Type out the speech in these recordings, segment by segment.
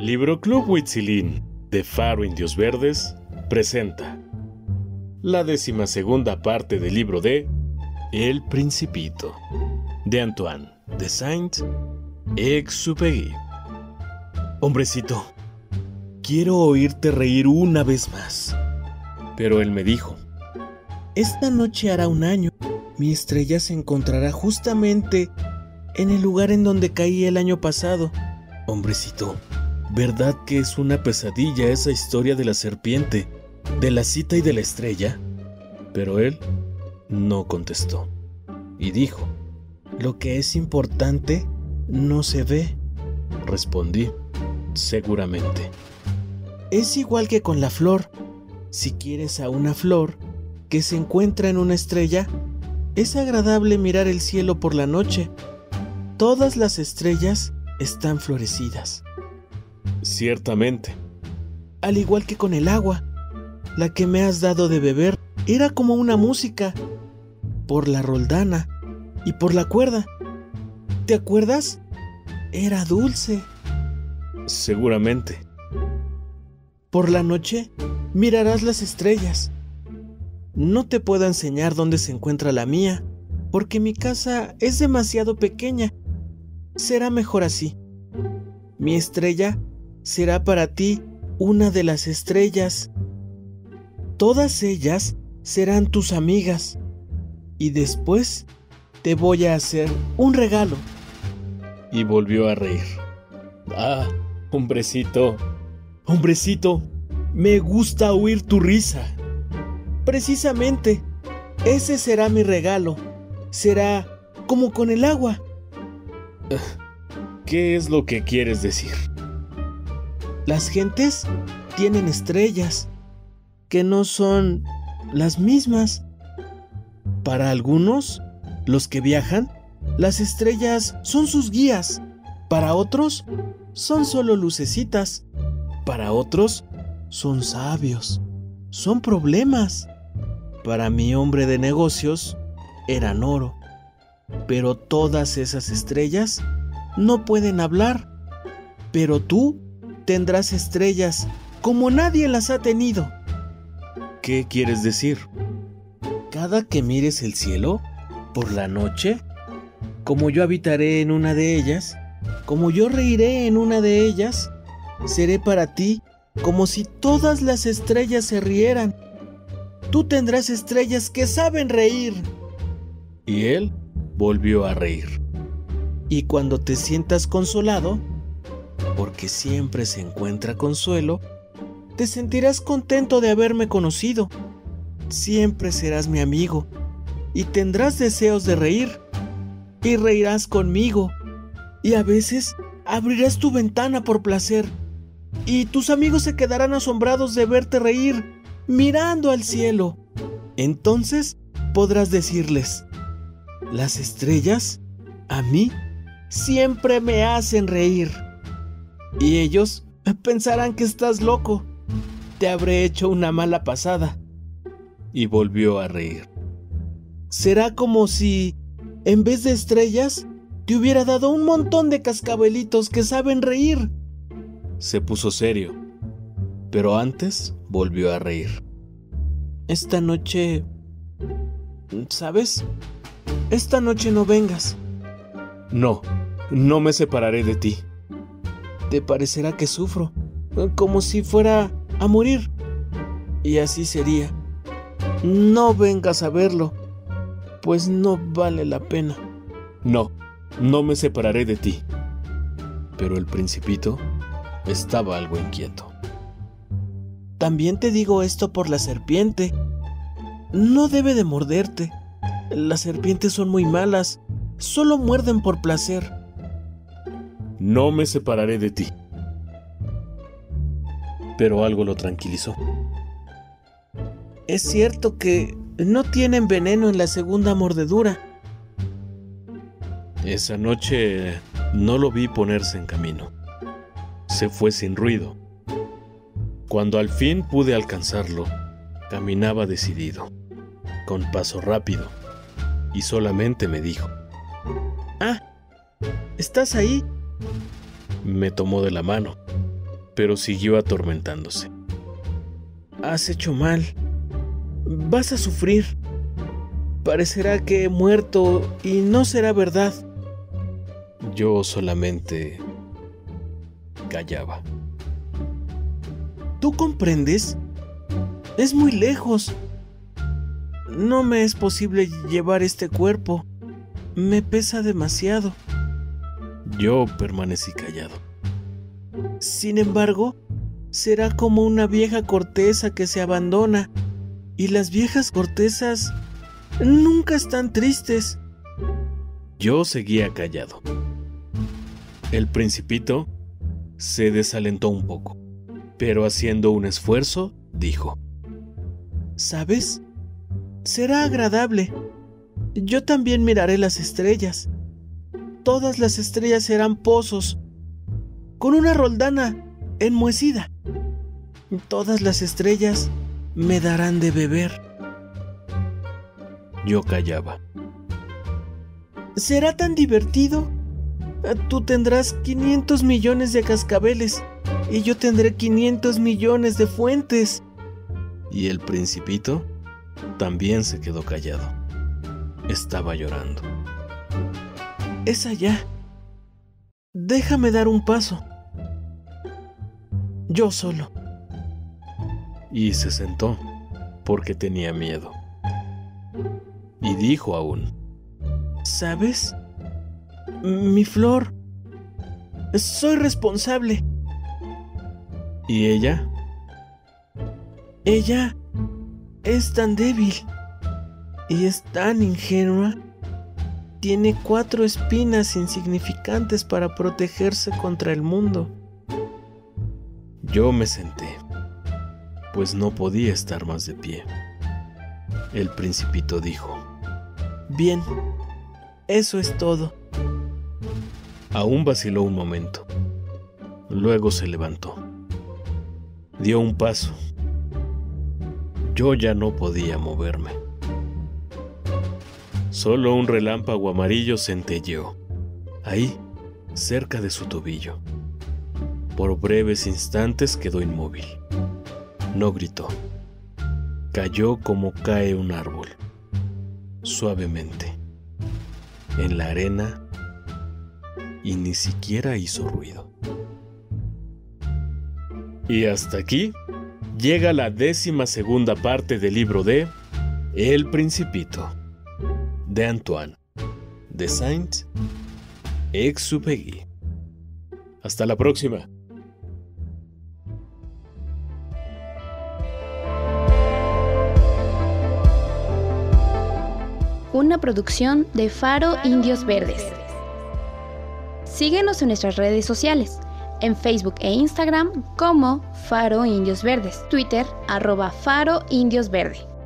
Libro Club Huitzilín de Faro Indios Verdes presenta la segunda parte del libro de El Principito de Antoine de Saint-Exupéry. Hombrecito, quiero oírte reír una vez más. Pero él me dijo, esta noche hará un año, mi estrella se encontrará justamente en el lugar en donde caí el año pasado. Hombrecito, ¿verdad que es una pesadilla esa historia de la serpiente, de la cita y de la estrella? Pero él no contestó y dijo, lo que es importante no se ve. Respondí, seguramente. Es igual que con la flor. Si quieres a una flor que se encuentra en una estrella, es agradable mirar el cielo por la noche Todas las estrellas están florecidas. Ciertamente. Al igual que con el agua, la que me has dado de beber era como una música, por la roldana y por la cuerda. ¿Te acuerdas? Era dulce. Seguramente. Por la noche mirarás las estrellas. No te puedo enseñar dónde se encuentra la mía, porque mi casa es demasiado pequeña será mejor así. Mi estrella será para ti una de las estrellas. Todas ellas serán tus amigas. Y después te voy a hacer un regalo. Y volvió a reír. Ah, hombrecito, hombrecito, me gusta oír tu risa. Precisamente, ese será mi regalo. Será como con el agua. ¿Qué es lo que quieres decir? Las gentes tienen estrellas que no son las mismas. Para algunos, los que viajan, las estrellas son sus guías. Para otros, son solo lucecitas. Para otros, son sabios. Son problemas. Para mi hombre de negocios, eran oro. Pero todas esas estrellas no pueden hablar. Pero tú tendrás estrellas como nadie las ha tenido. ¿Qué quieres decir? Cada que mires el cielo, por la noche, como yo habitaré en una de ellas, como yo reiré en una de ellas, seré para ti como si todas las estrellas se rieran. Tú tendrás estrellas que saben reír. Y él volvió a reír. Y cuando te sientas consolado, porque siempre se encuentra consuelo, te sentirás contento de haberme conocido. Siempre serás mi amigo y tendrás deseos de reír. Y reirás conmigo. Y a veces abrirás tu ventana por placer. Y tus amigos se quedarán asombrados de verte reír, mirando al cielo. Entonces podrás decirles, las estrellas, a mí, siempre me hacen reír. Y ellos pensarán que estás loco. Te habré hecho una mala pasada. Y volvió a reír. Será como si, en vez de estrellas, te hubiera dado un montón de cascabelitos que saben reír. Se puso serio, pero antes volvió a reír. Esta noche... ¿Sabes? Esta noche no vengas. No, no me separaré de ti. Te parecerá que sufro, como si fuera a morir. Y así sería. No vengas a verlo, pues no vale la pena. No, no me separaré de ti. Pero el principito estaba algo inquieto. También te digo esto por la serpiente. No debe de morderte. Las serpientes son muy malas, solo muerden por placer. No me separaré de ti. Pero algo lo tranquilizó. Es cierto que no tienen veneno en la segunda mordedura. Esa noche no lo vi ponerse en camino. Se fue sin ruido. Cuando al fin pude alcanzarlo, caminaba decidido, con paso rápido y solamente me dijo, Ah, ¿estás ahí? Me tomó de la mano pero siguió atormentándose. Has hecho mal. Vas a sufrir. Parecerá que he muerto y no será verdad. Yo solamente callaba. ¿Tú comprendes? Es muy lejos. No me es posible llevar este cuerpo. Me pesa demasiado. Yo permanecí callado. Sin embargo, será como una vieja corteza que se abandona, y las viejas cortezas nunca están tristes. Yo seguía callado. El principito se desalentó un poco, pero haciendo un esfuerzo, dijo, ¿Sabes? Será agradable. Yo también miraré las estrellas. Todas las estrellas serán pozos, con una roldana enmuecida. Todas las estrellas me darán de beber. Yo callaba. ¿Será tan divertido? Tú tendrás 500 millones de cascabeles y yo tendré 500 millones de fuentes. Y el principito también se quedó callado. Estaba llorando. Es allá. Déjame dar un paso. Yo solo. Y se sentó porque tenía miedo. Y dijo aún, ¿sabes? Mi flor. Soy responsable. ¿Y ella? Ella es tan débil y es tan ingenua. Tiene cuatro espinas insignificantes para protegerse contra el mundo. Yo me senté, pues no podía estar más de pie. El principito dijo, Bien, eso es todo. Aún vaciló un momento. Luego se levantó. Dio un paso. Yo ya no podía moverme. Solo un relámpago amarillo centelleó, ahí, cerca de su tobillo. Por breves instantes quedó inmóvil. No gritó. Cayó como cae un árbol, suavemente, en la arena y ni siquiera hizo ruido. Y hasta aquí llega la décima segunda parte del libro de El Principito, de Antoine, de Saint-Exupéry. Hasta la próxima. Una producción de Faro Indios Verdes. Síguenos en nuestras redes sociales, en Facebook e Instagram como Faro Indios Verdes, Twitter arroba Faro Indios Verde.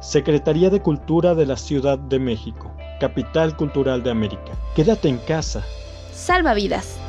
Secretaría de Cultura de la Ciudad de México, Capital Cultural de América. Quédate en casa. Salva vidas.